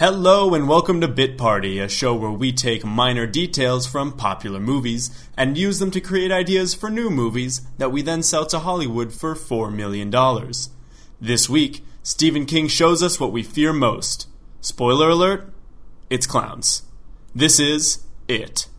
Hello and welcome to Bit Party, a show where we take minor details from popular movies and use them to create ideas for new movies that we then sell to Hollywood for $4 million. This week, Stephen King shows us what we fear most. Spoiler alert, it's clowns. This is It.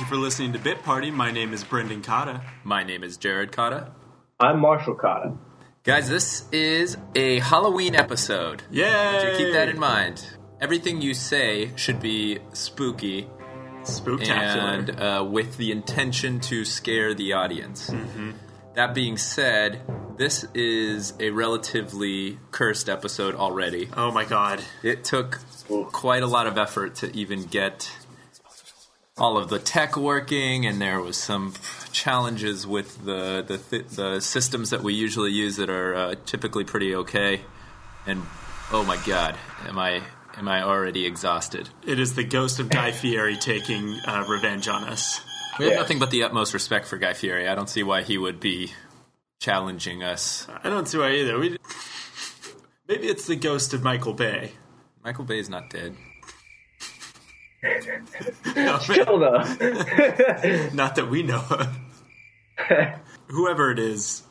Thank you for listening to Bit Party. My name is Brendan Cotta. My name is Jared Cotta. I'm Marshall Cotta. Guys, this is a Halloween episode. Yeah. So keep that in mind. Everything you say should be spooky Spooktacular. and uh, with the intention to scare the audience. Mm-hmm. That being said, this is a relatively cursed episode already. oh my god. It took quite a lot of effort to even get all of the tech working, and there was some challenges with the the, th- the systems that we usually use that are uh, typically pretty okay. And oh my god, am I am I already exhausted? It is the ghost of Guy Fieri taking uh, revenge on us. We have Yes. nothing but the utmost respect for Guy Fieri. I don't see why he would be challenging us. I don't see why either. We, maybe it's the ghost of Michael Bay. Michael Bay's not dead. Still though. Not that we know of. Whoever it is,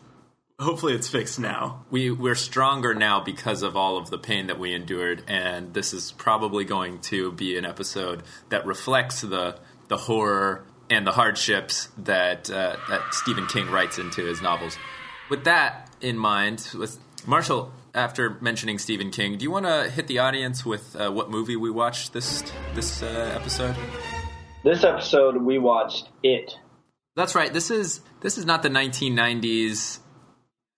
hopefully it's fixed now. we we're stronger now because of all of the pain that we endured and this is probably going to be an episode that reflects the the horror and the hardships that uh, that Stephen King writes into his novels. With that in mind, with Marshall, after mentioning Stephen King, do you want to hit the audience with uh, what movie we watched this this uh, episode? this episode we watched It. That's right. This is this is not the 1990s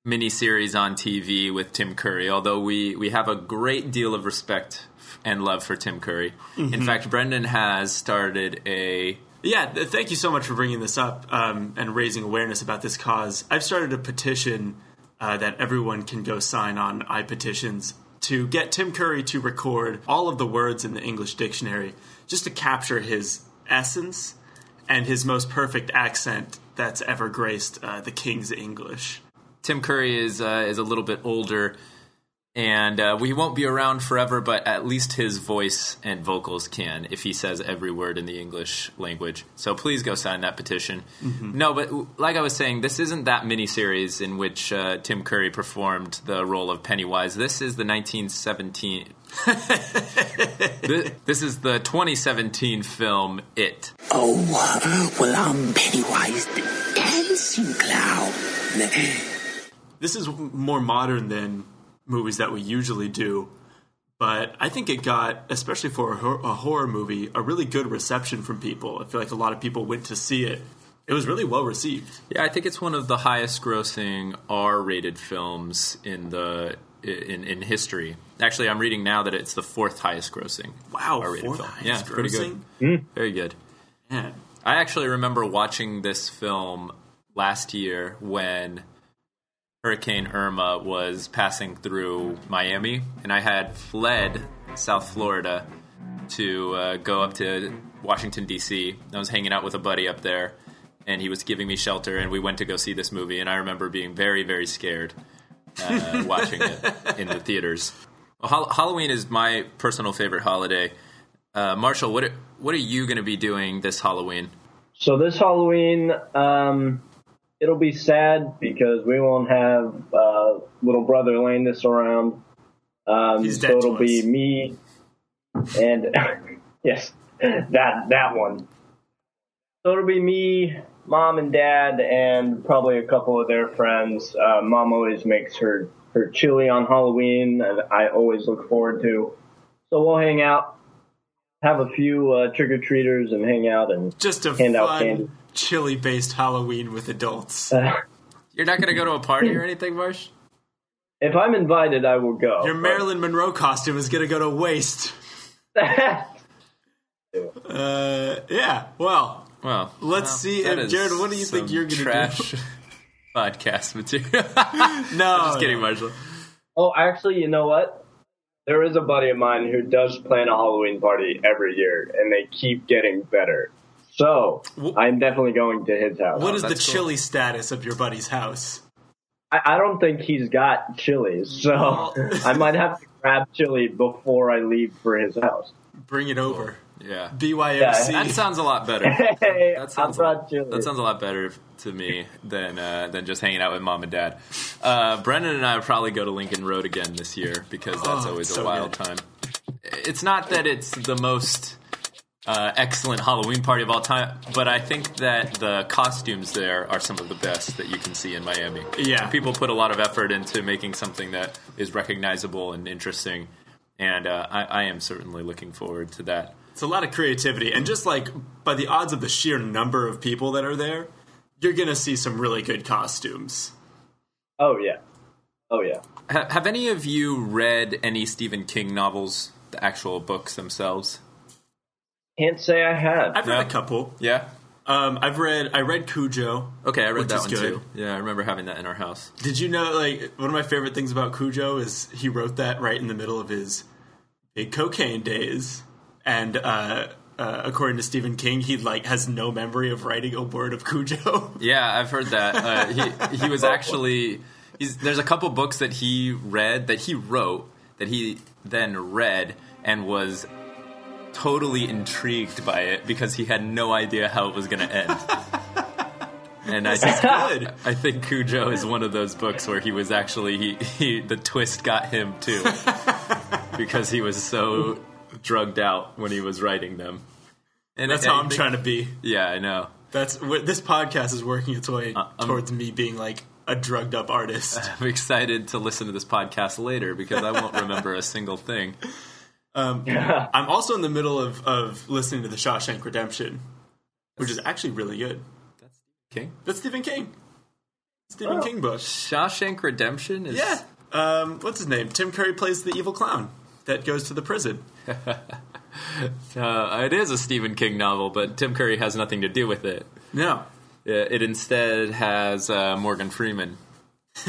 miniseries on TV with Tim Curry, although we we have a great deal of respect and love for Tim Curry. In fact, Brendan has started a Yeah, thank you so much for bringing this up um, and raising awareness about this cause. I've started a petition uh, that everyone can go sign on iPetitions to get Tim Curry to record all of the words in the English dictionary just to capture his essence and his most perfect accent that's ever graced uh, the King's English. Tim Curry is uh, is a little bit older, and uh, we won't be around forever. But at least his voice and vocals can, if he says every word in the English language. So please go sign that petition. No, but like I was saying, this isn't that miniseries in which uh, Tim Curry performed the role of Pennywise. This is the 1917. this, this is the 2017 film It. Oh, well, I'm Pennywise the Dancing Clown. this is more modern than movies that we usually do but i think it got especially for a, hor- a horror movie a really good reception from people i feel like a lot of people went to see it it was really well received Yeah, I think it's one of the highest grossing R-rated films in the in, in history. Actually, I'm reading now that it's the fourth highest grossing. wow R-rated fourth film. highest Yeah, pretty good. grossing? Hmm. Very good. Man. I actually remember watching this film last year when Hurricane Irma was passing through Miami, and I had fled South Florida to uh, go up to Washington D.C. I was hanging out with a buddy up there, and he was giving me shelter, and we went to go see this movie. And I remember being very, very scared uh, watching it in the theaters. Well, Hall- Halloween is my personal favorite holiday. Uh, Marshall, what what are you going to be doing this Halloween? So this Halloween, um, it'll be sad because we won't have uh, little brother Landis around. Um, He's so it'll be us. me and yes, that that one. So it'll be me, mom and dad, and probably a couple of their friends. Uh, mom always makes her her chili on Halloween, and I always look forward to. So we'll hang out, have a few uh, trick or treaters, and hang out and just a Hand out fun candy. Chili based halloween with adults You're not going to go to a party or anything, Marsh? If I'm invited, I will go. your marilyn monroe costume is going to go to waste uh, yeah well Well, Let's well, see if- Jared, what do you think you're gonna do? trash. podcast material. No, I'm Just kidding, no. Marshall. Oh, actually, you know what? There is a buddy of mine who does plan a Halloween party every year, and they keep getting better. So I'm definitely going to his house. What is the that's cool. chili status of your buddy's house? I, I don't think he's got chilies, so Well- I might have to grab chili before I leave for his house. Bring it over. Yeah. BYOC. That sounds a lot better. Hey, That sounds, brought chili. that sounds a lot better to me than uh, than just hanging out with mom and dad. Uh, Brendan and I will probably go to Lincoln Road again this year because that's Oh, always a so wild good. time. It's not that it's the most uh, excellent Halloween party of all time, but I think that the costumes there are some of the best that you can see in Miami. Yeah. people put a lot of effort into making something that is recognizable and interesting, and uh, I, I am certainly looking forward to that. It's a lot of creativity, and just like by the odds of the sheer number of people that are there, you're gonna see some really good costumes. oh yeah, oh yeah. Ha- have any of you read any Stephen King novels, the actual books themselves? Can't say I have. I've read Yeah. a couple. Yeah. Um, I've read. I read Cujo. Okay, I read Which that is one good. too. Yeah, I remember having that in our house. Did you know? Like one of my favorite things about Cujo is he wrote that right in the middle of his big cocaine days, and uh, uh, according to Stephen King, he like has no memory of writing a word of Cujo. Yeah, I've heard that. Uh, he he was actually he's, there's a couple books that he read that he wrote that he then read and was totally intrigued by it because he had no idea how it was going to end. And I think good. I think Cujo is one of those books where he was actually he, he the twist got him too because he was so drugged out when he was writing them. And That's I how I'm think- trying to be. Yeah, I know. That's this podcast is working its way I'm- towards me being like a drugged up artist. I'm excited to listen to this podcast later because I won't remember a single thing. I'm also in the middle of, of listening to the Shawshank Redemption, which is actually really good. That's King? That's Stephen King. Stephen Oh. King book. Shawshank Redemption is Yeah. Um, what's his name? Tim Curry plays the evil clown that goes to the prison. Uh, it is a Stephen King novel, but Tim Curry has nothing to do with it. No. Uh, It instead has uh, Morgan Freeman.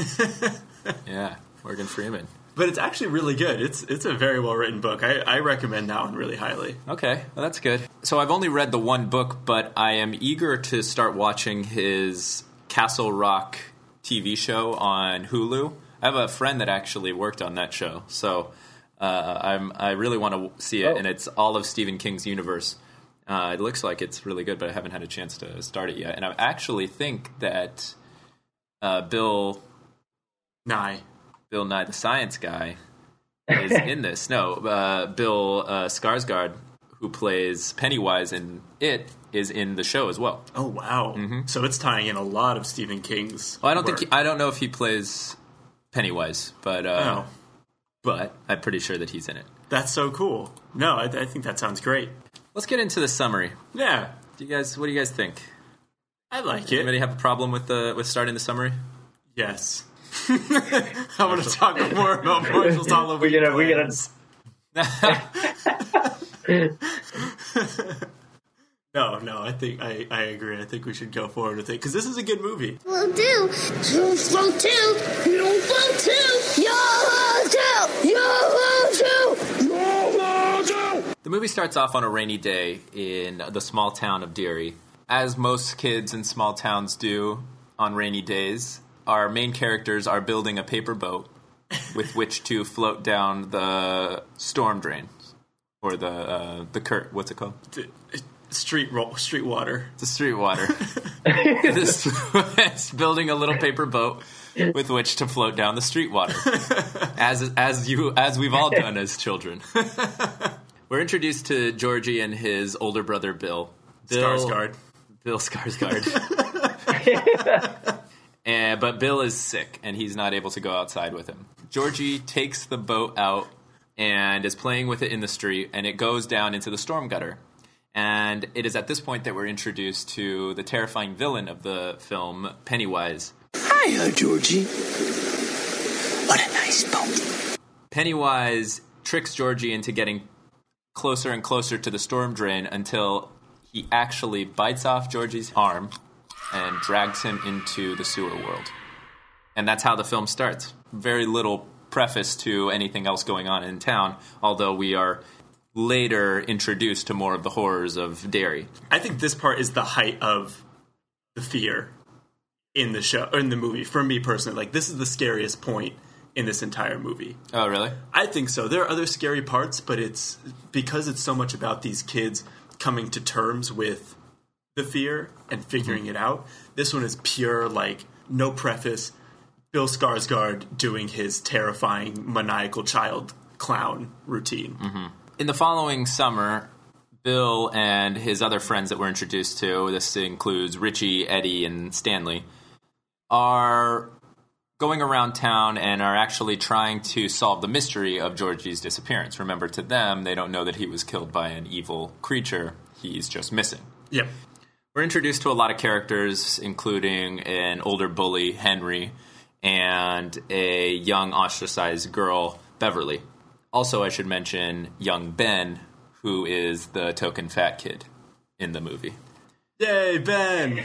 yeah, Morgan Freeman. But it's actually really good. It's it's a very well written book. I, I recommend that one really highly. Okay, well, that's good. So I've only read the one book, but I am eager to start watching his Castle Rock TV show on Hulu. I have a friend that actually worked on that show, so uh, I'm I really want to see it, Oh. and it's all of Stephen King's universe. Uh, it looks like it's really good, but I haven't had a chance to start it yet. And I actually think that uh, Bill Nye. Bill Nye the Science Guy is in this. No, uh, Bill uh, Skarsgård, who plays Pennywise in it, is in the show as well. Oh wow. So it's tying in a lot of Stephen King's. Well, I don't work. think he, I don't know if he plays Pennywise, but uh, Oh, but I'm pretty sure that he's in it. that's so cool. No, I, I think that sounds great. Let's get into the summary. Yeah, Do you guys? What do you guys think? I like it. Anybody have a problem with the with starting the summary? Yes. I want to talk more about Marshall's Halloween. We're gonna, we're gonna. no, no, I think I, I agree. I think we should go forward with it because this is a good movie. We'll do. Two float two, you float two, yo two, yo two, yo two. The movie starts off on a rainy day in the small town of Derry. As most kids in small towns do on rainy days, our main characters are building a paper boat with which to float down the storm drain or the uh, the curt. What's it called? D- Street roll, street water. The street water. it's, it's building a little paper boat with which to float down the street water, as as you as we've all done as children. We're introduced to Georgie and his older brother Bill. Bill Skarsgård. Bill Skarsgård. And, but Bill is sick and he's not able to go outside with him. Georgie takes the boat out and is playing with it in the street, and it goes down into the storm gutter. And it is at this point that we're introduced to the terrifying villain of the film, Pennywise. Hiya, Georgie. What a nice boat. Pennywise tricks Georgie into getting closer and closer to the storm drain until he actually bites off Georgie's arm and drags him into the sewer world. And that's how the film starts. Very little preface to anything else going on in town, although we are later introduced to more of the horrors of Derry. I think this part is the height of the fear in the show or in the movie for me personally. Like this is the scariest point in this entire movie. Oh, really? I think so. There are other scary parts, but it's because it's so much about these kids coming to terms with the fear and figuring it out. This one is pure, like, no preface. Bill Skarsgård doing his terrifying maniacal child clown routine. Mm-hmm. In the following summer, Bill and his other friends that we're introduced to, this includes Richie, Eddie, and Stanley, are going around town and are actually trying to solve the mystery of Georgie's disappearance. Remember, to them, they don't know that he was killed by an evil creature, he's just missing. Yep. We're introduced to a lot of characters, including an older bully, Henry, and a young ostracized girl, Beverly. Also, I should mention young Ben, who is the token fat kid in the movie. Yay, Ben!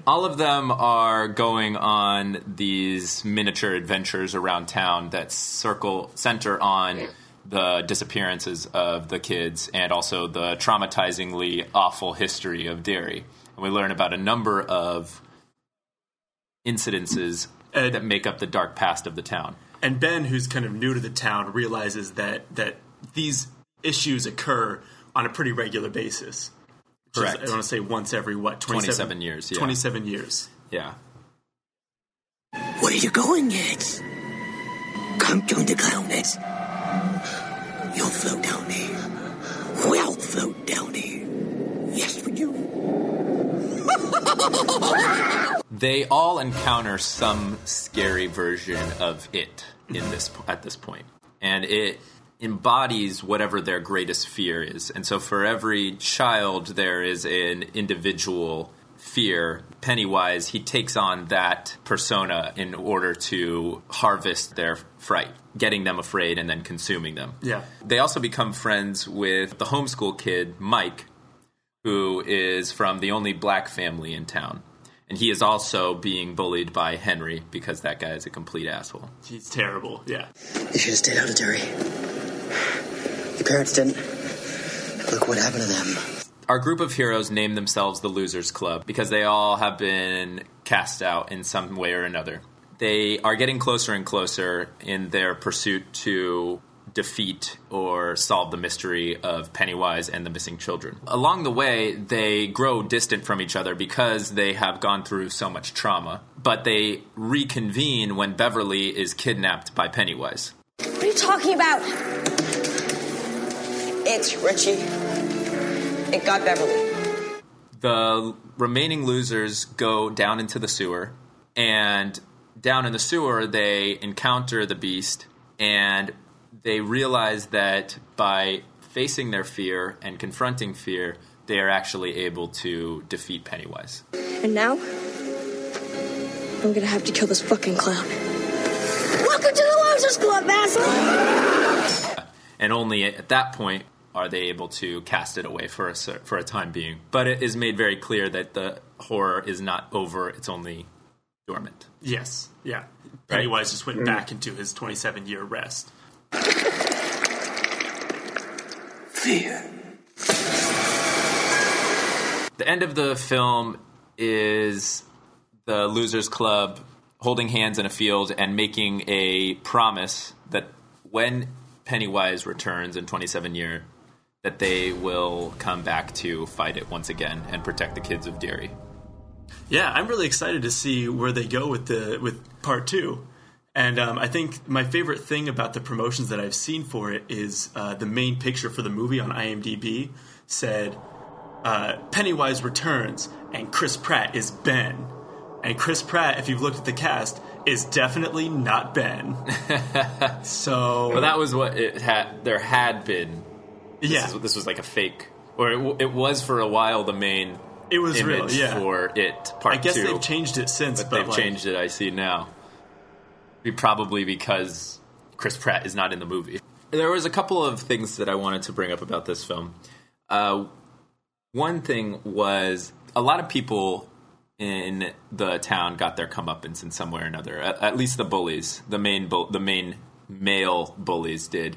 All of them are going on these miniature adventures around town that circle center on the disappearances of the kids and also the traumatizingly awful history of Derry. And we learn about a number of incidences Uh, that make up the dark past of the town. and Ben, who's kind of new to the town, realizes that that these issues occur on a pretty regular basis. Which is, Correct. I want to say once every what 27 years, yeah. 27 years. Yeah. Where are you going, Eds? Come join the clownets. You'll float down here. We'll float down here. Yes, we do. They all encounter some scary version of it in this at this point, and it embodies whatever their greatest fear is. And so, for every child, there is an individual fear. Pennywise, he takes on that persona in order to harvest their fright, getting them afraid and then consuming them. Yeah. They also become friends with the homeschool kid, Mike, who is from the only black family in town. And he is also being bullied by Henry because that guy is a complete asshole. He's terrible. Yeah. You should have stayed out of Derry. Your parents didn't. Look what happened to them. Our group of heroes name themselves the Losers Club because they all have been cast out in some way or another. They are getting closer and closer in their pursuit to defeat or solve the mystery of Pennywise and the missing children. Along the way, they grow distant from each other because they have gone through so much trauma, but they reconvene when Beverly is kidnapped by Pennywise. What are you talking about? It's Richie. It got Beverly. the remaining losers go down into the sewer, and down in the sewer, they encounter the beast, and they realize that by facing their fear and confronting fear, they are actually able to defeat Pennywise. And now, I'm gonna have to kill this fucking clown. Welcome to the Losers Club, asshole! And only at that point are they able to cast it away for a, for a time being. But it is made very clear that the horror is not over, it's only dormant. Yes. Yeah. Pennywise just went mm. back into his 27 year rest. Fear. The end of the film is the Losers Club holding hands in a field and making a promise that when Pennywise returns in 27 years, that they will come back to fight it once again and protect the kids of Derry. Yeah, I'm really excited to see where they go with the with part two. And um, I think my favorite thing about the promotions that I've seen for it is uh, the main picture for the movie on IMDb said uh, Pennywise returns and Chris Pratt is Ben. And Chris Pratt, if you've looked at the cast, is definitely not Ben. so But that was what it had. There had been. yeah, This, this was like a fake, or it, it was for a while the main it was real. Yeah, for it. Part I guess two. they've changed it since, but but, they've like, changed it. I see now. Probably because Chris Pratt is not in the movie. There was a couple of things that I wanted to bring up about this film. Uh, one thing was a lot of people in the town got their comeuppance in some way or another. At, at least the bullies, the main bu- the main male bullies did.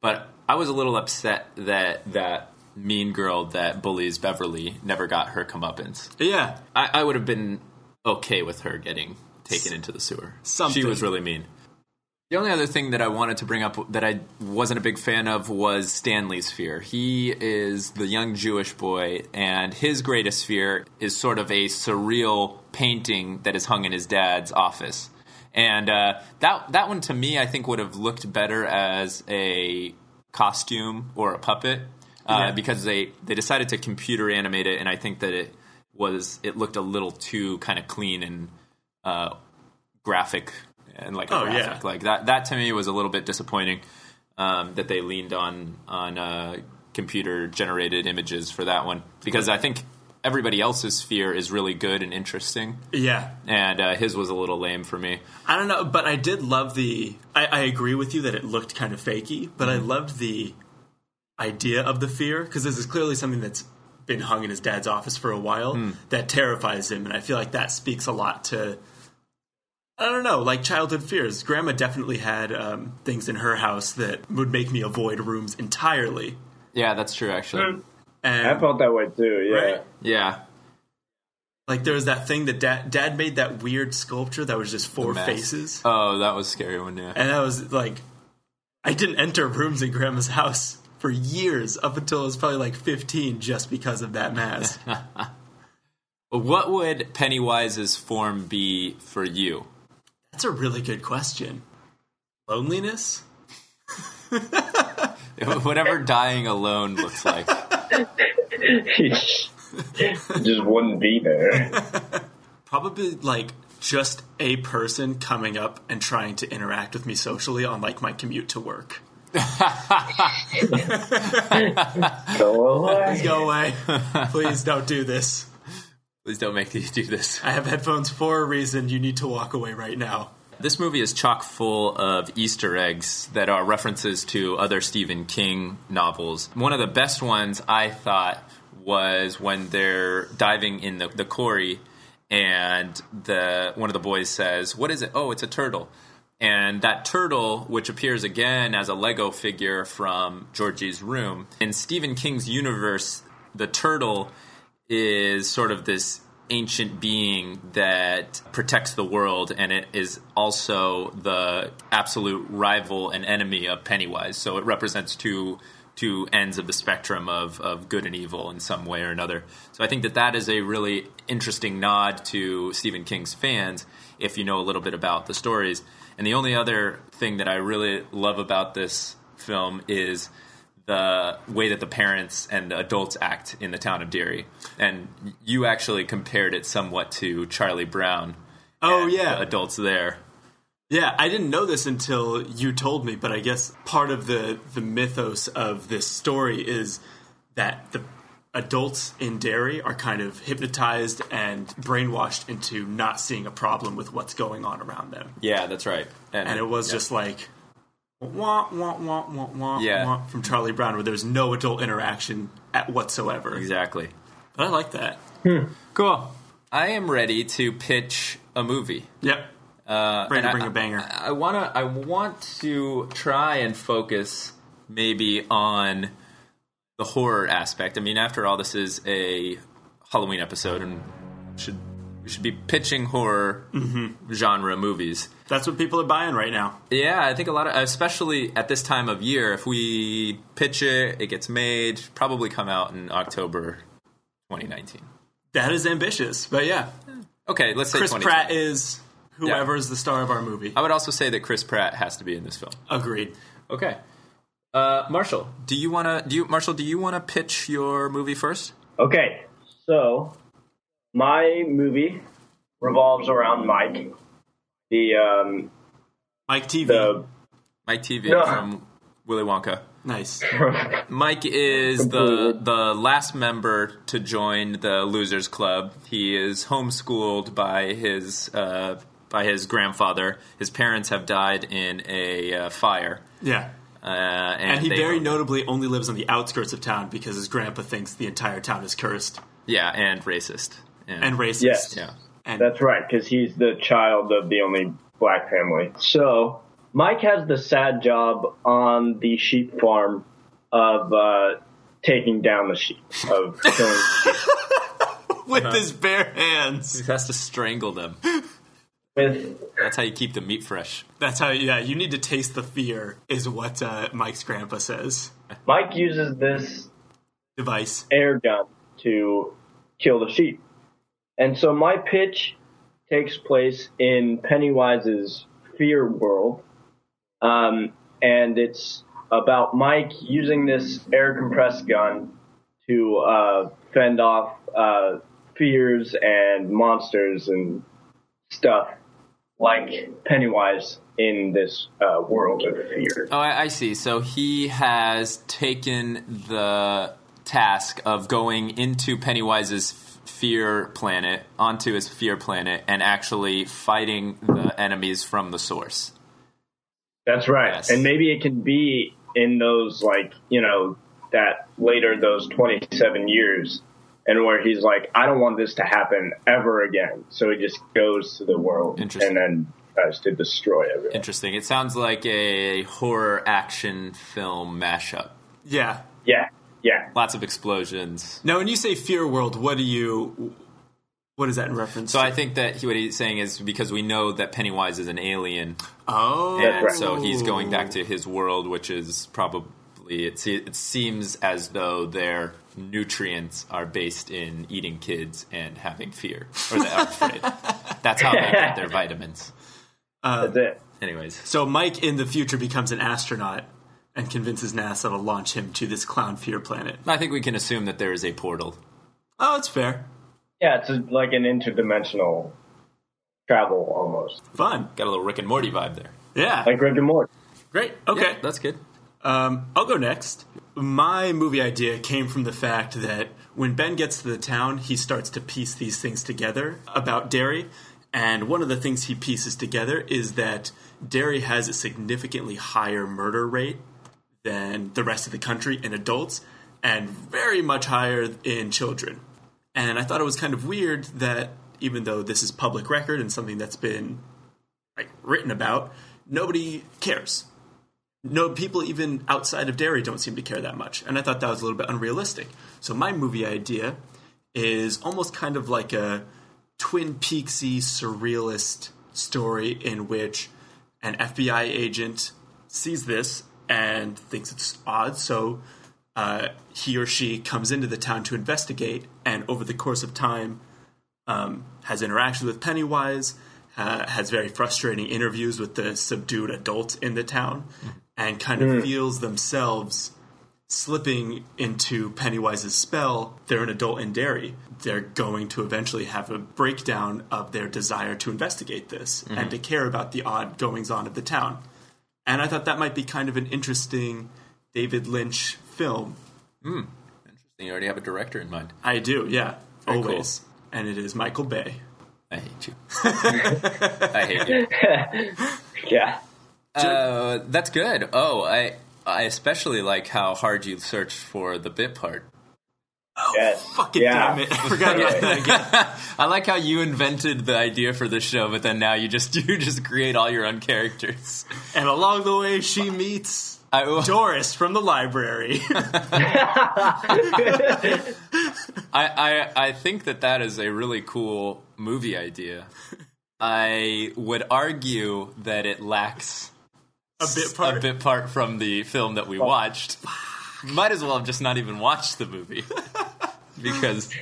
But I was a little upset that that mean girl that bullies Beverly never got her comeuppance. Yeah, I, I would have been okay with her getting taken into the sewer. Something. She was really mean. The only other thing that I wanted to bring up that I wasn't a big fan of was Stanley's fear. He is the young Jewish boy, and his greatest fear is sort of a surreal painting that is hung in his dad's office. And uh, that that one to me, I think, would have looked better as a costume or a puppet uh, Yeah. because they they decided to computer animate it, and I think that it was it looked a little too kind of clean and uh, graphic and like Oh, graphic. yeah. like that. That to me was a little bit disappointing um, that they leaned on on uh, computer generated images for that one because I think everybody else's fear is really good and interesting, yeah. and uh, his was a little lame for me. I don't know, but I did love the. I, I agree with you that it looked kind of fakey, but I loved the idea of the fear because this is clearly something that's been hung in his dad's office for a while that terrifies him, and I feel like that speaks a lot to. I don't know, like childhood fears. Grandma definitely had um, things in her house that would make me avoid rooms entirely. Yeah, that's true. Actually, And I felt that way too. Yeah. Right? yeah. like there was that thing that dad, dad made that weird sculpture that was just four faces. Oh, that was scary one. Yeah. And that was like, I didn't enter rooms in grandma's house for years up until I was probably like 15 just because of that mask. What would Pennywise's form be for you? That's a really good question. Loneliness? Whatever dying alone looks like. Just wouldn't be there. Probably like just a person coming up and trying to interact with me socially on like my commute to work. Go away. Go away. Please don't do this. Please don't make me do this. I have headphones for a reason. You need to walk away right now. This movie is chock full of Easter eggs that are references to other Stephen King novels. One of the best ones I thought was when they're diving in the, the quarry and the one of the boys says, "What is it? Oh, it's a turtle." And that turtle, which appears again as a Lego figure from Georgie's room, in Stephen King's universe, the turtle is sort of this ancient being that protects the world and it is also the absolute rival and enemy of Pennywise. So it represents two two ends of the spectrum of, of good and evil in some way or another. So I think that that is a really interesting nod to Stephen King's fans if you know a little bit about the stories. And the only other thing that I really love about this film is the way that the parents and the adults act in the town of Derry. And you actually compared it somewhat to Charlie Brown. Oh, yeah. the adults there. Yeah, I didn't know this until you told me, but I guess part of the the mythos of this story is that the adults in Derry are kind of hypnotized and brainwashed into not seeing a problem with what's going on around them. Yeah, that's right. And it was yeah. just like wah wah wah wah wah Yeah. wah from Charlie Brown where there's no adult interaction at whatsoever. exactly But I like that. cool. I am ready to pitch a movie. Yep. Uh, Ready to bring I- a banger. I, I wanna. I want to try and focus maybe on the horror aspect. I mean, after all, this is a Halloween episode, and should we should be pitching horror Mm-hmm. genre movies. That's what people are buying right now. Yeah, I think a lot of, especially at this time of year, if we pitch it, it gets made, probably come out in October 2019. That is ambitious, but yeah. Okay, let's say Chris Pratt is whoever is the star of our movie. I would also say that Chris Pratt has to be in this film. Agreed. Okay. Uh, Marshall, do you want to do you Marshall, do you want to pitch your movie first? Okay, so my movie revolves around Mike, the um, Mike Teavee. the Mike Teavee No. from Willy Wonka. nice. Mike is the the last member to join the Losers Club. He is homeschooled by his uh, by his grandfather. His parents have died in a uh, fire, Yeah. Uh, and, And he they- very notably only lives on the outskirts of town because his grandpa thinks the entire town is cursed yeah, and racist, and racist. Yes. Yeah. And That's right, because he's the child of the only black family. So Mike has the sad job on the sheep farm of uh, taking down the sheep, of killing sheep. with his bare hands. He has to strangle them. With That's how you keep the meat fresh. That's how. Yeah, you need to taste the fear, is what uh, Mike's grandpa says. Mike uses this Device. air gun to kill the sheep. And so my pitch takes place in Pennywise's fear world. Um, and it's about Mike using this air compressed gun to uh, fend off uh, fears and monsters and stuff like Pennywise in this uh, world of fear. Oh, I, I see. So he has taken the task of going into Pennywise's fear planet, onto his fear planet, and actually fighting the enemies from the source. That's right. Yes. And maybe it can be in those like, you know, that later those 27 years and where he's like, I don't want this to happen ever again. So he just goes to the world Interesting. and then tries to destroy everyone. Interesting. It sounds like a horror action film mashup. Yeah. Yeah. Yeah. Lots of explosions. Now, when you say fear world, what do you? What is that in reference? So to? I think that he, what he's saying is because we know that Pennywise is an alien, Oh, and right. so he's going back to his world, which is probably it. It seems as though their nutrients are based in eating kids and having fear, or the are afraid. That's how they get their vitamins. Uh, that's it. Anyways, So Mike in the future becomes an astronaut and convinces NASA to launch him to this clown fear planet. I think we can assume that there is a portal. Oh, it's fair. Yeah, it's a, like an interdimensional travel almost. Fun. Got a little Rick and Morty vibe there. Yeah. Like Rick and Morty. Great. Okay. Yeah, that's good. Um, I'll go next. My movie idea came from the fact that when Ben gets to the town, he starts to piece these things together about Derry. And one of the things he pieces together is that Derry has a significantly higher murder rate than the rest of the country in adults, and very much higher in children. And I thought it was kind of weird that even though this is public record and something that's been like written about, nobody cares no people even outside of Derry don't seem to care that much, and I thought that was a little bit unrealistic. So my movie idea is almost kind of like a Twin Peaksy surrealist story in which an FBI agent sees this and thinks it's odd, so uh, he or she comes into the town to investigate, and over the course of time, um, has interactions with Pennywise, uh, has very frustrating interviews with the subdued adult in the town, and kind of mm. feels themselves slipping into Pennywise's spell. They're an adult in Derry. They're going to eventually have a breakdown of their desire to investigate this mm-hmm. and to care about the odd goings on of the town. And I thought that might be kind of an interesting David Lynch film. Hmm. Interesting. You already have a director in mind. I do, yeah, Very cool. always. And it is Michael Bay. I hate you. I hate you. Yeah. Uh, that's good. Oh, I I especially like how hard you searched for the bit part. Yes. Fucking yeah. damn it. I forgot about that again. I like how you invented the idea for the show, but then now you just you just create all your own characters. And along the way, she meets I, Doris from the library. I, I I think that that is a really cool movie idea. I would argue that it lacks a bit part. a bit part from the film that we oh. watched. Might as well have just not even watched the movie because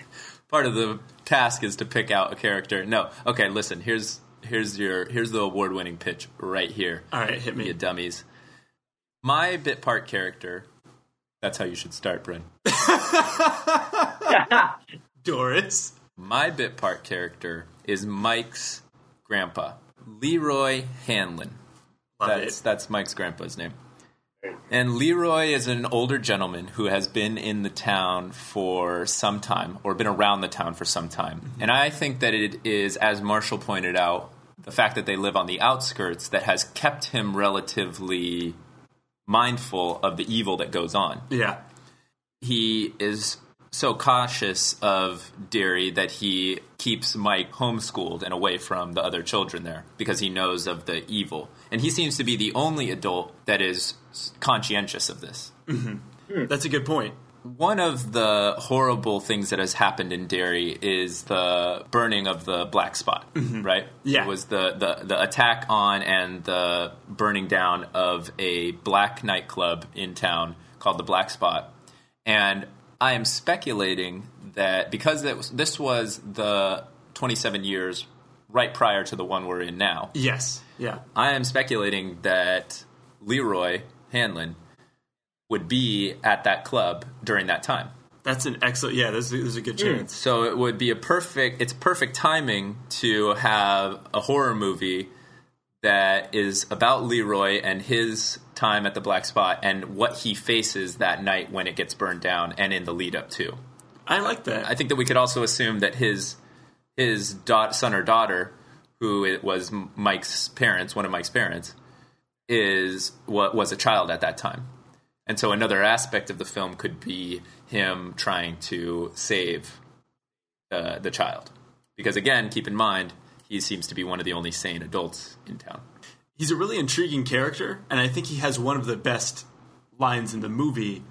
part of the task is to pick out a character. No, okay, listen. Here's here's your here's the award winning pitch right here. All right, hit You me. dummies. My bit part character. That's how you should start, Bryn. Doris. My bit part character is Mike's grandpa, Leroy Hanlon. That's that's Mike's grandpa's name. And Leroy is an older gentleman who has been in the town for some time, or been around the town for some time. Mm-hmm. And I think that it is, as Marshall pointed out, the fact that they live on the outskirts that has kept him relatively mindful of the evil that goes on Yeah. he is so cautious of Derry that he keeps Mike homeschooled and away from the other children there because he knows of the evil. And he seems to be the only adult that is conscientious of this. Mm-hmm. Hmm. That's a good point. One of the horrible things that has happened in Derry is the burning of the black spot, mm-hmm. right? Yeah. It was the, the, the attack on and the burning down of a black nightclub in town called the Black Spot. And I am speculating that because was, this was the 27 years right prior to the one we're in now, Yes. Yeah. I am speculating that Leroy Hanlon would be at that club during that time. That's an excellent. Yeah, there's, there's a good mm. chance. So it would be a perfect it's perfect timing to have a horror movie that is about Leroy and his time at the black spot and what he faces that night when it gets burned down and in the lead up to. I like that. I think that we could also assume that his his da- son or daughter, who it was Mike's parents, one of Mike's parents, is what was a child at that time, and so another aspect of the film could be him trying to save uh, the child, because again, keep in mind he seems to be one of the only sane adults in town. He's a really intriguing character, and I think he has one of the best lines in the movie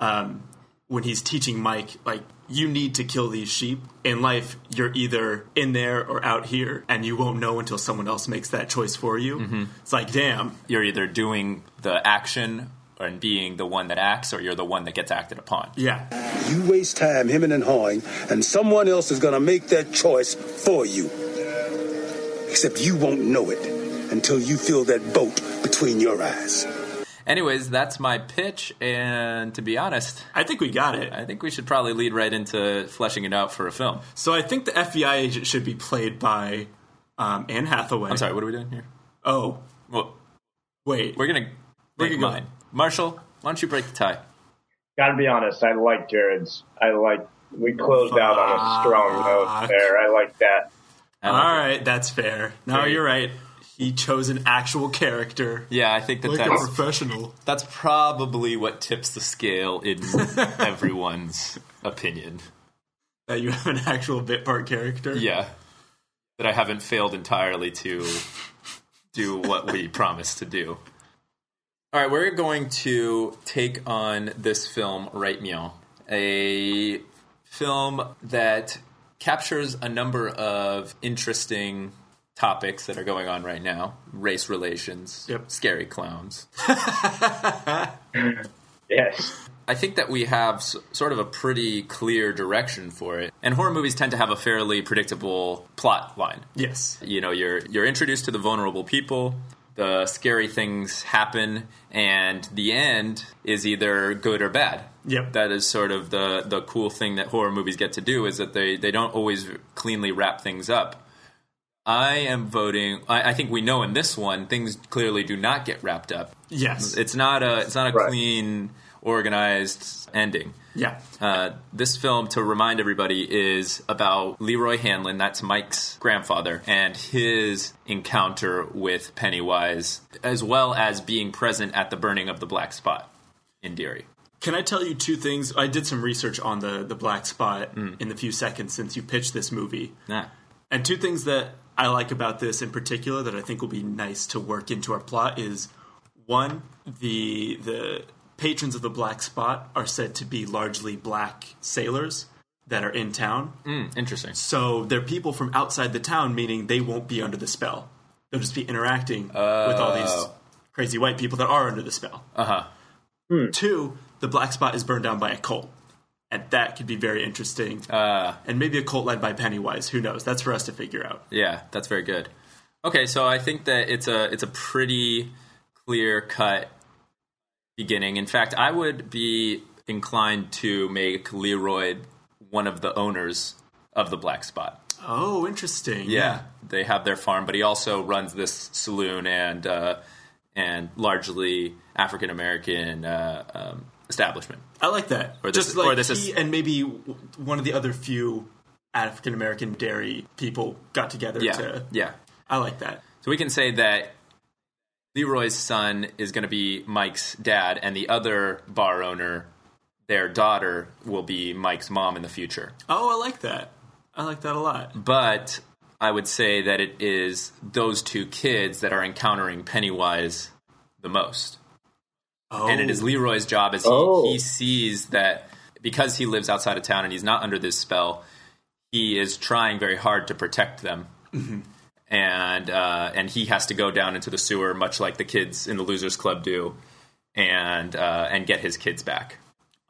um, when he's teaching Mike, like, you need to kill these sheep. In life, you're either in there or out here, and you won't know until someone else makes that choice for you. It's like, damn. You're either doing the action and being the one that acts, or you're the one that gets acted upon. Yeah. You waste time hemming and hawing, and someone else is going to make that choice for you. Except you won't know it until you feel that boat between your eyes. Anyways, that's my pitch, and to be honest, I think we got it. I think we should probably lead right into fleshing it out for a film. So I think the FBI agent should be played by um, Anne Hathaway. I'm sorry, what are we doing here? Oh, Well, wait. we're gonna Break make it go. mine. Marshall, why don't you break the tie? Gotta be honest, I like Jared's. I like. We closed out on a strong note there. I like that. I All like it. that's fair. No, Great. you're right. He chose an actual character. Yeah, I think that Like a that's professional. that's probably what tips the scale in everyone's opinion. That you have an actual bit part character. Yeah, that I haven't failed entirely to do what we promised to do. All right, we're going to take on this film right meow, a film that captures a number of interesting topics that are going on right now: race relations, Yep. scary clowns. Yes. I think that we have s- sort of a pretty clear direction for it, and horror movies tend to have a fairly predictable plot line. Yes. you know you're you're introduced to the vulnerable people the scary things happen and the end is either good or bad Yep. that is sort of the the cool thing that horror movies get to do is that they they don't always cleanly wrap things up i am voting i, I think we know in this one things clearly do not get wrapped up Yes. it's not a it's not a Right. clean organized ending yeah. uh, this film, to remind everybody, is about Leroy Hanlon, that's Mike's grandfather, and his encounter with Pennywise, as well as being present at the burning of the black spot in Derry. Can I tell you two things? I did some research on the the black spot Mm. in the few seconds since you pitched this movie. Nah. And two things that I like about this in particular that I think will be nice to work into our plot is one, the the patrons of the black spot are said to be largely black sailors that are in town. Mm, interesting. So they're people from outside the town, meaning they won't be under the spell. They'll just be interacting with all these crazy white people that are under the spell. Uh huh. Two, the black spot is burned down by a cult. And that could be very interesting. Uh, and maybe a cult led by Pennywise. Who knows? That's for us to figure out. yeah, that's very good. Okay, so I think that it's a it's a pretty clear cut beginning. In fact, I would be inclined to make Leroy one of the owners of the black spot. Oh, interesting. Yeah, they have their farm, but he also runs this saloon and uh, and largely African American uh, um, establishment. I like that. Or this Just like or this he is- and maybe one of the other few African American Derry people got together Yeah, to. yeah. I like that. So we can say that Leroy's son is going to be Mike's dad, and the other bar owner their daughter will be Mike's mom in the future. Oh, I like that. I like that a lot. But I would say that it is those two kids that are encountering Pennywise the most. Oh, And it is Leroy's job as he, Oh. he sees that because he lives outside of town and he's not under this spell, he is trying very hard to protect them. And uh, and he has to go down into the sewer, much like the kids in the Losers Club do, and uh, and get his kids back.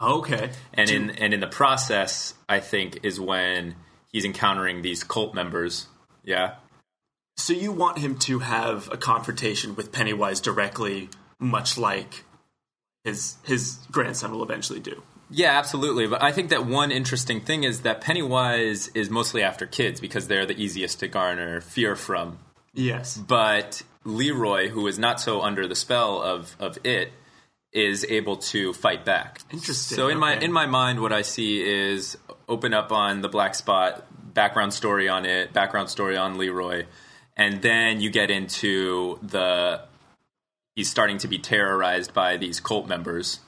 okay. And Do- in and in the process, I think is when he's encountering these cult members. Yeah, So you want him to have a confrontation with Pennywise directly, much like his his grandson will eventually do. Yeah, absolutely. But I think that one interesting thing is that Pennywise is mostly after kids because they're the easiest to garner fear from. Yes. But Leroy, who is not so under the spell of, of it, is able to fight back. Interesting, So in my in my mind, what I see is open up on the black spot, background story on it, background story on Leroy, and then you get into the he's starting to be terrorized by these cult members.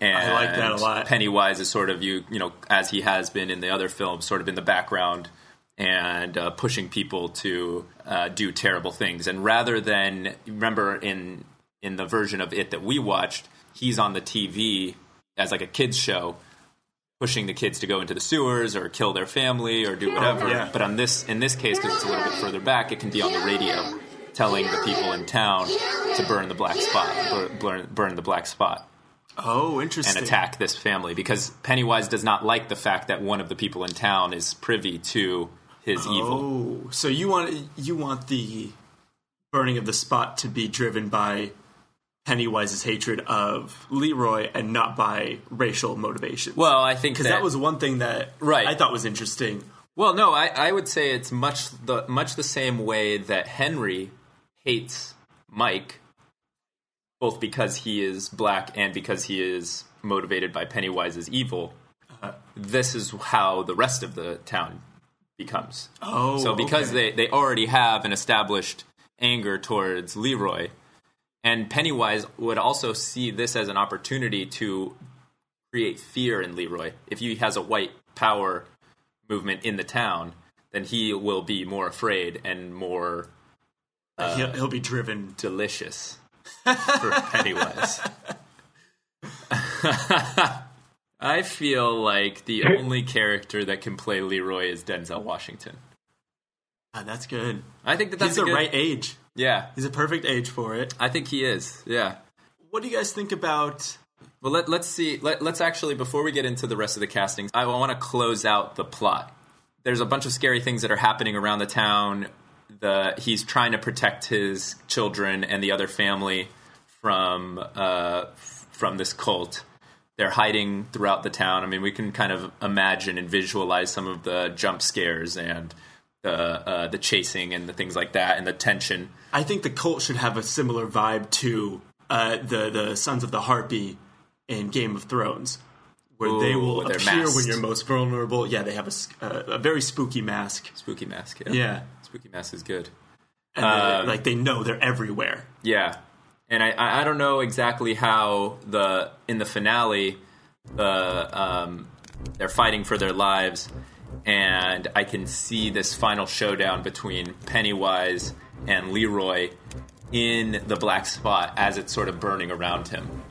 And I like that a lot. Pennywise is sort of you you know as he has been in the other films, sort of in the background and uh, pushing people to uh, do terrible things. And rather than remember in in the version of it that we watched, he's on the TV as like a kids show, pushing the kids to go into the sewers or kill their family or do whatever. yeah. But on this in this case, because it's a little bit further back, it can be on the radio, telling the people in town to burn the black spot, burn, burn the black spot Oh, interesting. and attack this family because Pennywise does not like the fact that one of the people in town is privy to his oh, evil. Oh, so you want you want the burning of the spot to be driven by Pennywise's hatred of Leroy and not by racial motivation. Well, I think because that, was one thing that Right. I thought was interesting. well, no, I, I would say it's much the much the same way that Henry hates Mike, both because he is black and because he is motivated by Pennywise's evil. Uh-huh. This is how the rest of the town becomes. Oh, So because okay. they, they already have an established anger towards Leroy, and Pennywise would also see this as an opportunity to create fear in Leroy. If he has a white power movement in the town, then he will be more afraid and more he'll, he'll be driven. delicious for Pennywise. I feel like the only character that can play Leroy is Denzel Washington. Ah, that's good. I think that that's He's the good- right age. Yeah, He's a perfect age for it. I think he is. Yeah. What do you guys think about? Well, let, let's see. Let, let's actually, before we get into the rest of the castings, I want to close out the plot. There's a bunch of scary things that are happening around the town. The he's trying to protect his children and the other family from uh, from this cult. They're hiding throughout the town. I mean, we can kind of imagine and visualize some of the jump scares and the uh, the chasing and the things like that and the tension. I think the cult should have a similar vibe to uh, the the Sons of the Harpy in Game of Thrones, where they Ooh, will they're appear when you're most vulnerable. Yeah, they have a, uh, a very spooky mask. Spooky mask. Yeah, Spooky mask is good. and they- Um, like they know they're everywhere. Yeah, and I- I I don't know exactly how the in the finale, the um, they're fighting for their lives, and I can see this final showdown between Pennywise and Leroy in the black spot as it's sort of burning around him.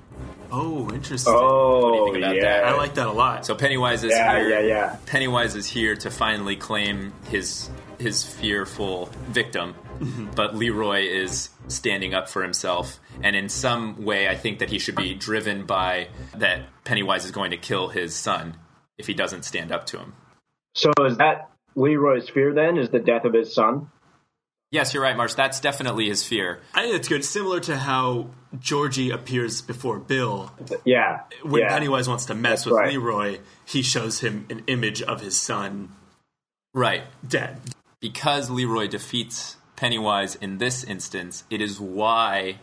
Oh, interesting. Oh, think about yeah. that? I like that a lot. So Pennywise is Yeah, here. yeah, yeah. Pennywise is here to finally claim his his fearful victim, mm-hmm. but Leroy is standing up for himself. And in some way, I think that he should be driven by that Pennywise is going to kill his son if he doesn't stand up to him. So is that Leroy's fear then? Is the death of his son? Yes, you're right, Marsh. That's definitely his fear. I think it's good. Similar to how Georgie appears before Bill. Yeah. When yeah. Pennywise wants to mess That's with right. Leroy, he shows him an image of his son Right. dead. Because Leroy defeats Pennywise in this instance, it is why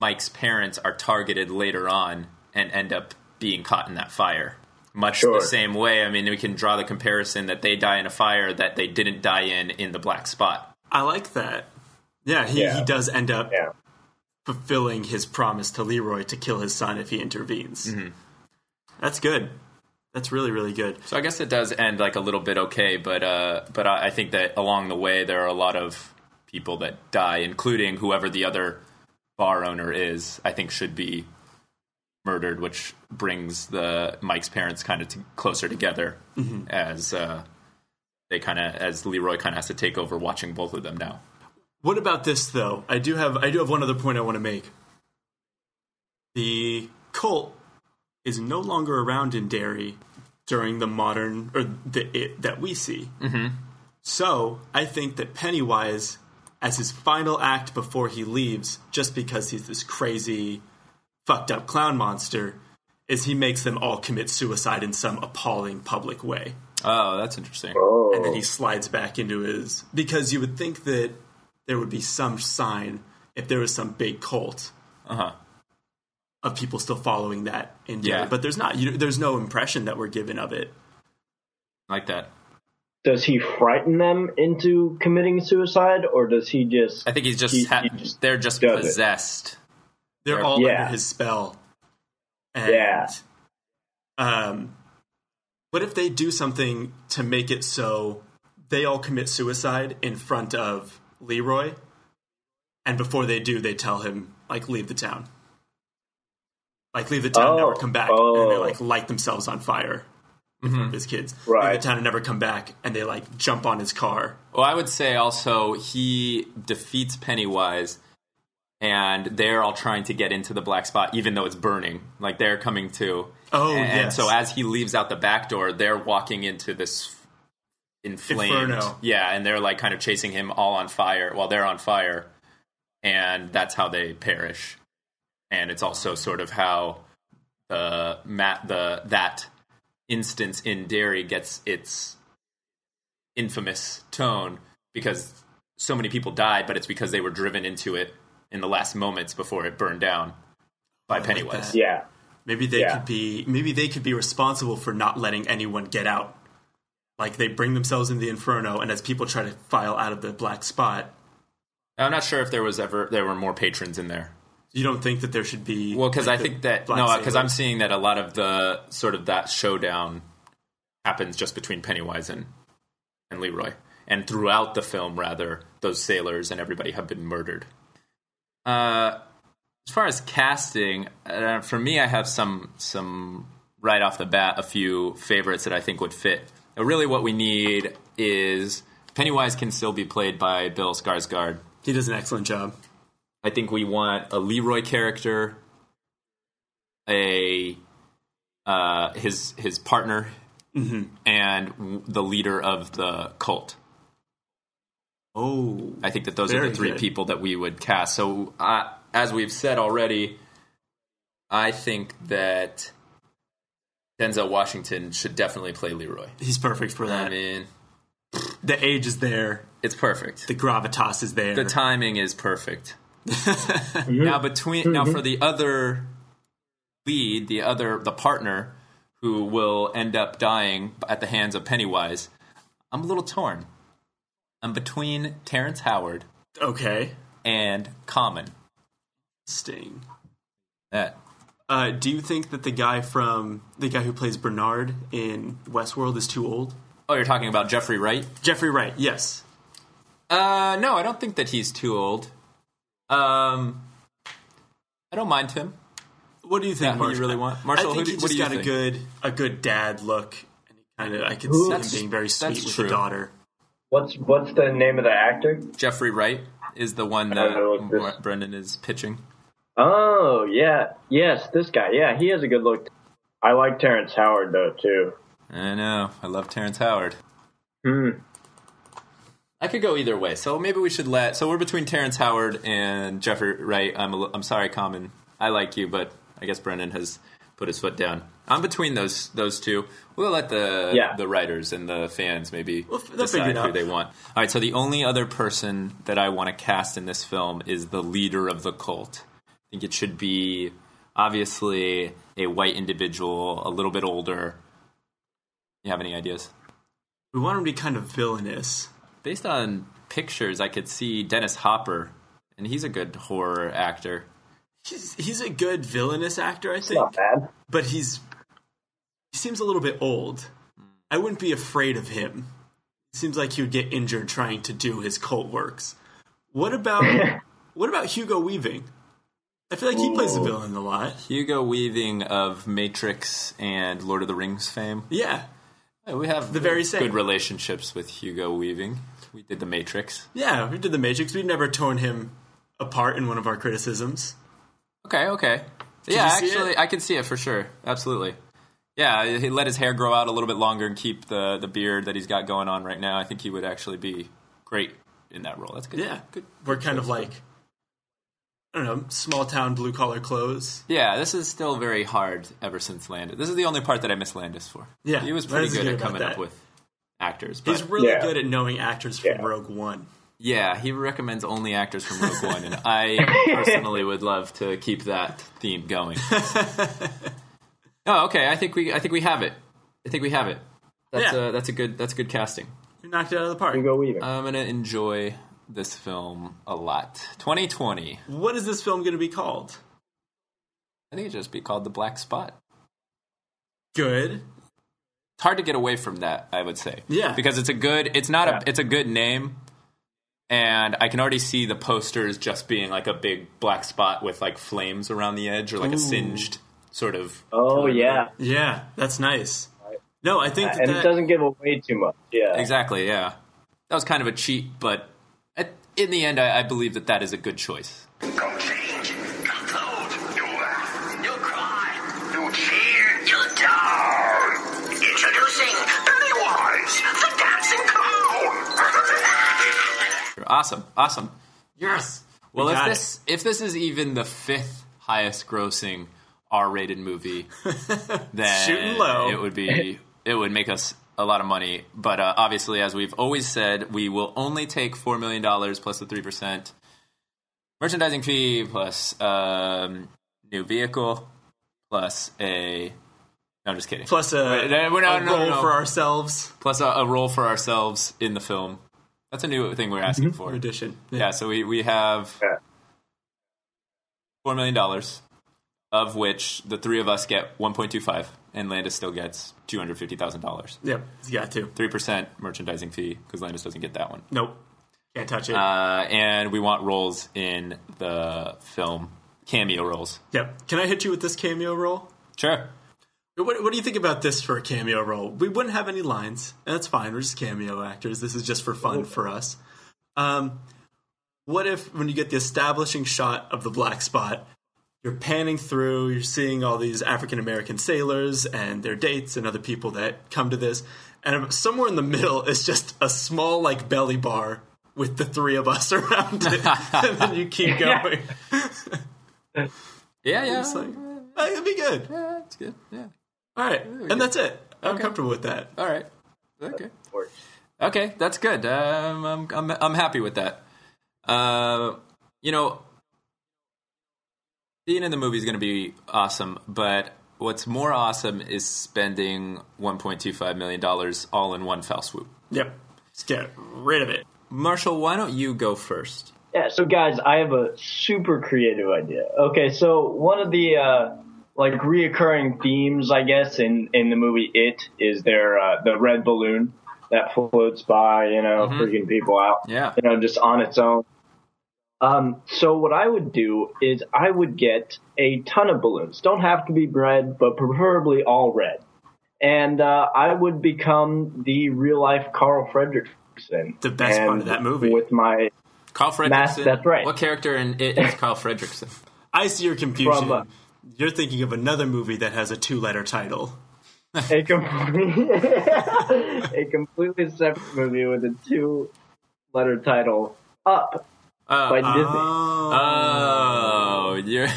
Mike's parents are targeted later on and end up being caught in that fire. Much Sure. the same way, I mean, we can draw the comparison that they die in a fire that they didn't die in in the black spot. I like that. Yeah, he, Yeah. he does end up Yeah. fulfilling his promise to Leroy to kill his son if he intervenes. Mm-hmm. That's good. That's really really good. So I guess it does end like a little bit okay, but uh, but I, I think that along the way there are a lot of people that die, including whoever the other bar owner is. I think should be murdered, which brings the Mike's parents kind of t- closer together as uh, they kind of as Leroy kind of has to take over watching both of them now. What about this though? I do have I do have one other point I want to make. The cult is no longer around in Derry during the modern or the it that we see. Mm-hmm. So I think that Pennywise, as his final act before he leaves, just because he's this crazy, fucked up clown monster, is he makes them all commit suicide in some appalling public way Oh, that's interesting. Oh. and then he slides back into his because you would think that there would be some sign if there was some big cult Uh huh. Of people still following that in Yeah. But there's not you, there's no impression that we're given of it Like that. Does he frighten them into committing suicide, or does he just? I think he's just, He- ha- he just they're just does it. possessed. they're all Yeah. under his spell and, Yeah. um what if they do something to make it so they all commit suicide in front of Leroy and before they do they tell him like leave the town like leave the town Oh. never come back and they Oh. like light themselves on fire in front of mm-hmm. his kids Right. leave the town and never come back and they like jump on his car Well, I would say also he defeats Pennywise, and they're all trying to get into the black spot, even though it's burning. Like they're coming to. Oh, and, and so as he leaves out the back door, they're walking into this inflamed. Inferno. Yeah, and they're like kind of chasing him all on fire while they're on fire, and that's how they perish. And it's also sort of how uh, the mat the that instance in Derry gets its infamous tone because so many people died, but it's because they were driven into it in the last moments before it burned down by Pennywise. that. Yeah. maybe they Yeah. could be maybe they could be responsible for not letting anyone get out like they bring themselves in the inferno and as people try to file out of the black spot I'm not sure if there was ever there were more patrons in there. You don't think that there should be Well, because like, I think that Black no, because I'm seeing that a lot of the sort of that showdown happens just between Pennywise and and Leroy, and throughout the film, rather, those sailors and everybody have been murdered. Uh, as far as casting, uh, for me, I have some some right off the bat a few favorites that I think would fit. Really, what we need is Pennywise can still be played by Bill Skarsgård. he does an excellent job I think we want a Leroy character, a uh, his his partner, and the leader of the cult. oh I think that those are the three good. people that we would cast. So, uh, as we've said already, I think that Denzel Washington should definitely play Leroy. he's perfect for that. I mean, the age is there it's perfect. the gravitas is there the timing is perfect. Now between now for the other lead, the other the partner who will end up dying at the hands of Pennywise, I'm a little torn. I'm between Terrence Howard okay and Common. sting That uh, do you think that the guy from the guy who plays Bernard in Westworld is too old? oh, you're talking about Jeffrey Wright? Jeffrey Wright, yes. Uh, no, I don't think that he's too old. Um, I don't mind him. What do you think? Yeah, who you really want? Marshall, I think who do- he what just do you got think? a good a good dad look, and he kind of I can Who- see him being very sweet with true. the daughter. What's what's the name of the actor? Jeffrey Wright is the one don't know what that Brendan is pitching. Oh yeah, yes, this guy. Yeah, he has a good look. I like Terrence Howard though too. I know. I love Terrence Howard. Hmm. I could go either way. So maybe we should let. So we're between Terrence Howard and Jeffrey Wright. I'm. A, li- I'm sorry, Common. I like you, but I guess Brendan has put his foot down. I'm between those those two. We'll let the Yeah. the writers and the fans maybe Well, they'll figure decide who out. they want. All right. So the only other person that I want to cast in this film is the leader of the cult. I think it should be obviously a white individual, a little bit older. You have any ideas? We want him to be kind of villainous. Based on pictures, I could see Dennis Hopper, and he's a good horror actor. He's he's a good villainous actor, I think, Not bad. but he's he seems a little bit old. I wouldn't be afraid of him. Seems like he would get injured trying to do his cult works. What about what about Hugo Weaving? I feel like he plays the villain a lot. Hugo Weaving of Matrix and Lord of the Rings fame. Yeah, Yeah, We have The very same. good relationships with Hugo Weaving. We did the Matrix. yeah. We did the Matrix. We've never torn him apart in one of our criticisms. Okay, okay. yeah, actually. I can see it for sure. Absolutely. Yeah, he let his hair grow out a little bit longer and keep the the beard that he's got going on right now. I think he would actually be great in that role. That's good. Yeah, good. We're kind of like I don't know, small town blue collar clothes. Yeah, this is still very hard ever since Landis. This is the only part that I miss Landis for. Yeah, he was pretty good good at about coming up with actors. But He's really Yeah. good at knowing actors from Yeah. Rogue One. yeah, he recommends only actors from Rogue One, and I personally would love to keep that theme going. oh, okay. I think we I think we have it. I think we have it. That's Yeah. uh, that's a good that's good casting. You knocked it out of the park. Hugo Weaving. I'm gonna enjoy this film a lot. 2020. What is this film going to be called? I think it just be called The Black Spot. Good. It's hard to get away from that, I would say. Yeah. Because it's a good it's not Yeah. a it's a good name. And I can already see the posters just being like a big black spot with like flames around the edge or like a singed sort of oh yeah, Yeah, that's nice. No, I think that, and that- it doesn't give away too much. Yeah, Exactly, yeah. That was kind of a cheat, but at, in the end, I, I believe that that is a good choice. You'll change. You'll float. You'll laugh. You'll cry. You'll cheer. You'll down. Introducing Pennywise, the dancing clown. Awesome, awesome. yes. Well, We if got this if this is even the fifth highest grossing R-rated movie, then Shooting low. it would be it would make us a lot of money. But uh, obviously, as we've always said, we will only take four million dollars plus the three percent merchandising fee plus um, new vehicle plus a. No, I'm just kidding. plus a, Wait, we're not- a no, no, role no. for ourselves. plus a, a role for ourselves in the film. That's a new thing we're asking for. Addition. Yeah, so we, we have Yeah. $4 million, of which the three of us get 1.25, and Landis still gets $250,000. Yep. You got to. 3% merchandising fee, because Landis doesn't get that one. Nope. Can't touch it. Uh, and we want roles in the film, cameo roles. yep. Can I hit you with this cameo role? Sure. What, what do you think about this for a cameo role? We wouldn't have any lines. and That's fine. We're just cameo actors. This is just for fun for us. Um, what if when you get the establishing shot of the black spot, you're panning through, you're seeing all these African American sailors and their dates and other people that come to this, and somewhere in the middle is just a small like belly bar with the three of us around it, and then you keep going. Yeah, yeah. It's like, hey, it'd be good. yeah, that's good. Yeah. All right, and that's it. I'm Okay. comfortable with that. All right. Okay. Okay, that's good. Um, I'm, I'm I'm happy with that. Uh, you know, being in the movie is going to be awesome, but what's more awesome is spending 1.25 million dollars all in one fell swoop. Yep. let's get rid of it. Marshall, why don't you go first? Yeah, so guys, I have a super creative idea. Okay, so one of the uh, like reoccurring themes, I guess, in in the movie It is there uh, the red balloon that floats by, you know, freaking people out. Yeah. you know, just on its own. Um, so what I would do is I would get a ton of balloons. Don't have to be red, but preferably all red. And uh, I would become the real life Carl Fredricksen. The best part of that movie. With my Carl Fredricksen. Mass- that's right. What character in it is Carl Fredricksen? I see your confusion. From, uh, You're thinking of another movie that has a two-letter title. a, com- a completely separate movie with a two letter title Up Uh, by Disney. Oh, you're.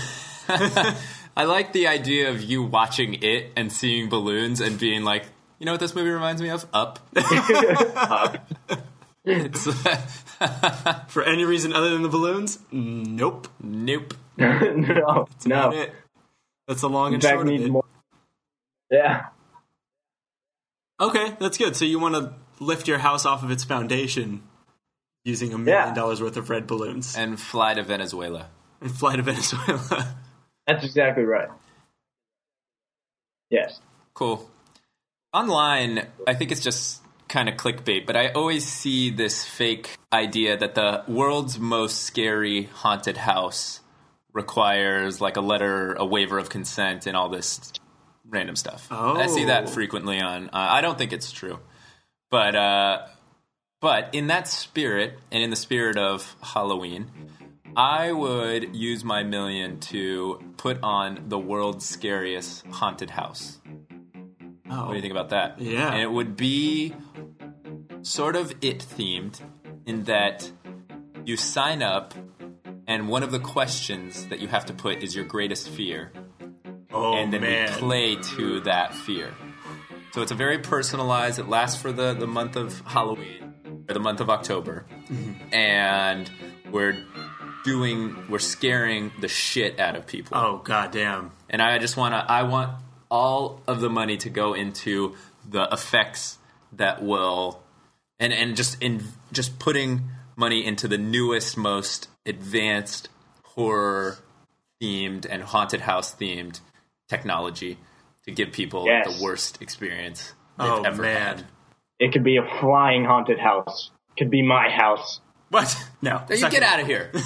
I like the idea of you watching it and seeing balloons and being like, you know what this movie reminds me of? Up. It's, For any reason other than the balloons? Nope. nope. no, Not no. it. That's a long In and fact, short of need it. more. Yeah. Okay, that's good. So you want to lift your house off of its foundation using a million Yeah. dollars worth of red balloons And fly to Venezuela. and fly to Venezuela. That's exactly right. Yes. Cool. online, I think it's just kind of clickbait, but I always see this fake idea that the world's most scary haunted house requires like a letter, a waiver of consent, and all this random stuff. Oh. I see that Oh. frequently on. Uh, I don't think it's true, but uh, but in that spirit, and in the spirit of Halloween. I would use my million to put on the world's scariest haunted house. Oh. What do you oh. think about that? Yeah. And it would be sort of it themed in that you sign up, and one of the questions that you have to put is your greatest fear. Oh and then man. we play to that fear. So it's a very personalized, it lasts for the, the month of Halloween, the month of October. Mm-hmm. And we're doing, we're scaring the shit out of people oh goddamn. and I just want to I want all of the money to go into the effects that will and and just in just putting money into the newest most advanced horror themed and haunted house themed technology to give people Yes. the worst experience they've Oh ever man. had. It could be a flying haunted house. Could be my house. What? No. You get out of here.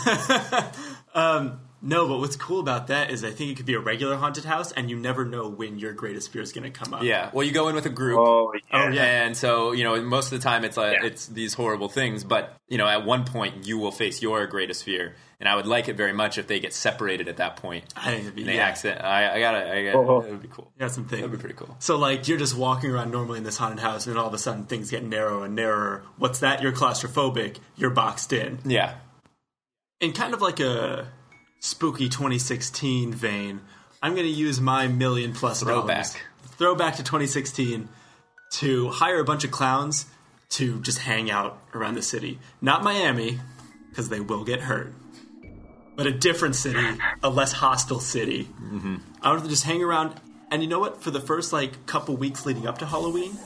Um, no, but what's cool about that is I think it could be a regular haunted house, and you never know when your greatest fear is going to come up. yeah. Well, you go in with a group. Oh, oh yeah. Oh, yeah. And so, you know, most of the time it's like Yeah. it's these horrible things, but you know, at one point you will face your greatest fear. And I would like it very much if they get separated at that point. I think it'd be And they yeah. accident. I, I gotta. I gotta. Oh. oh. It would be cool. Got some things. That'd be pretty cool. So like you're just walking around normally in this haunted house, and then all of a sudden things get narrower and narrower. What's that? You're claustrophobic. You're boxed in. Yeah. In kind of like a spooky 2016 vein, I'm going to use my million plus Throwback. dollars, throwback to 2016, to hire a bunch of clowns to just hang out around the city. Not Miami, because they will get hurt, but a different city, a less hostile city. Mm-hmm. I want to just hang around. And you know what? For the first like couple weeks leading up to Halloween,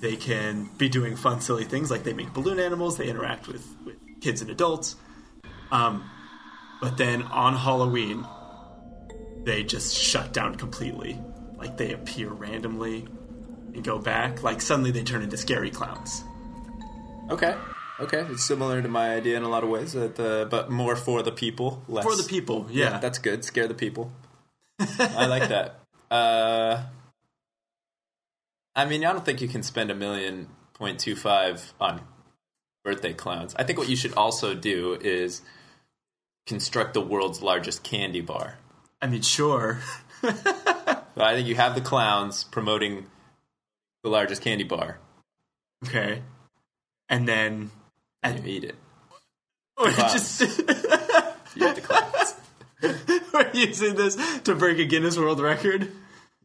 they can be doing fun, silly things like they make balloon animals, they interact with, with kids and adults. Um, but then on Halloween, they just shut down completely. Like they appear randomly and go back. Like suddenly they turn into scary clowns. Okay. Okay. It's similar to my idea in a lot of ways, that the, but more for the people. Less. For the people, yeah. That's good. Scare the people. I like that. Uh, I mean, I don't think you can spend a million point two five on birthday clowns. I think what you should also do is construct the world's largest candy bar. I mean, sure. I think you have the clowns promoting the largest candy bar. okay. And then. And And you eat it. we're just. You eat the clowns. we're using this to break a Guinness World Record,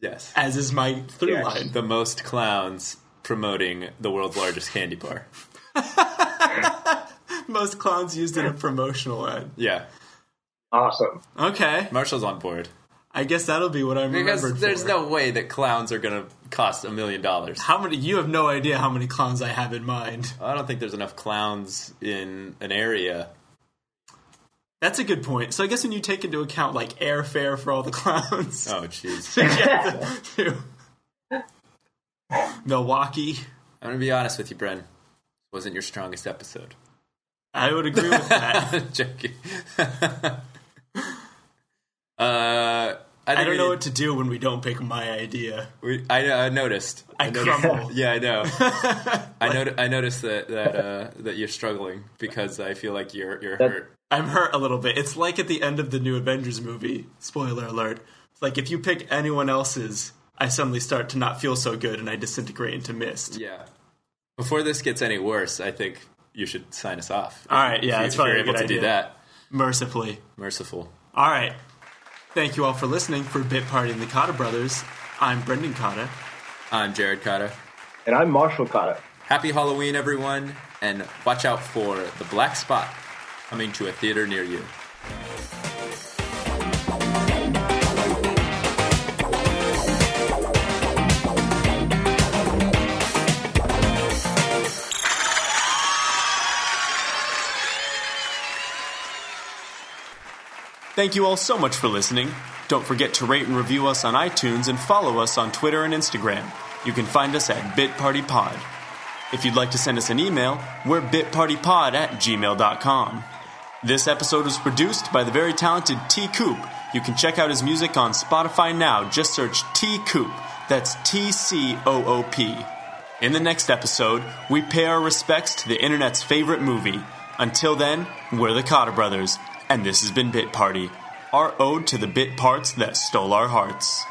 yes. as is my through Yes. line. The most clowns promoting the world's largest candy bar. Most clowns used in a promotional ad. Yeah. Awesome. Okay. Marshall's on board. I guess that'll be what I'm Because there's for. no way that clowns are going to cost a million dollars. How many? You have no idea how many clowns I have in mind. I don't think there's enough clowns in an area. That's a good point. So I guess when you take into account like airfare for all the clowns, Oh, jeez. to get to Milwaukee, I'm going to be honest with you, Bren. Wasn't your strongest episode. I would agree with that. Joking. uh, I, I don't know need- what to do when we don't pick my idea. We, I, I noticed. I noticed- crumble. Yeah, I know. I not, I noticed that that uh, that you're struggling because I feel like you're you're That- hurt. I'm hurt a little bit. It's like at the end of the new Avengers movie. Spoiler alert. It's like if you pick anyone else's, I suddenly start to not feel so good and I disintegrate into mist. Yeah. Before this gets any worse, I think you should sign us off. All right, yeah, if, that's you- if probably you're a able good to idea. do that. Mercifully. Merciful. All right. Thank you all for listening for Bit Party and the Cotta Brothers. I'm Brendan Cotta. I'm Jared Cotta. And I'm Marshall Cotta. Happy Halloween, everyone, and watch out for the Black Spot coming to a theater near you. Thank you all so much for listening. Don't forget to rate and review us on iTunes and follow us on Twitter and Instagram. You can find us at bitpartypod. If you'd like to send us an email, we're bitpartypod at gmail.com. This episode was produced by the very talented T Coop. You can check out his music on Spotify now. Just search T Coop. That's T C O O P. In the next episode, we pay our respects to the internet's favorite movie. Until then, we're the Cotta Brothers, and this has been Bit Party, our ode to the bit parts that stole our hearts.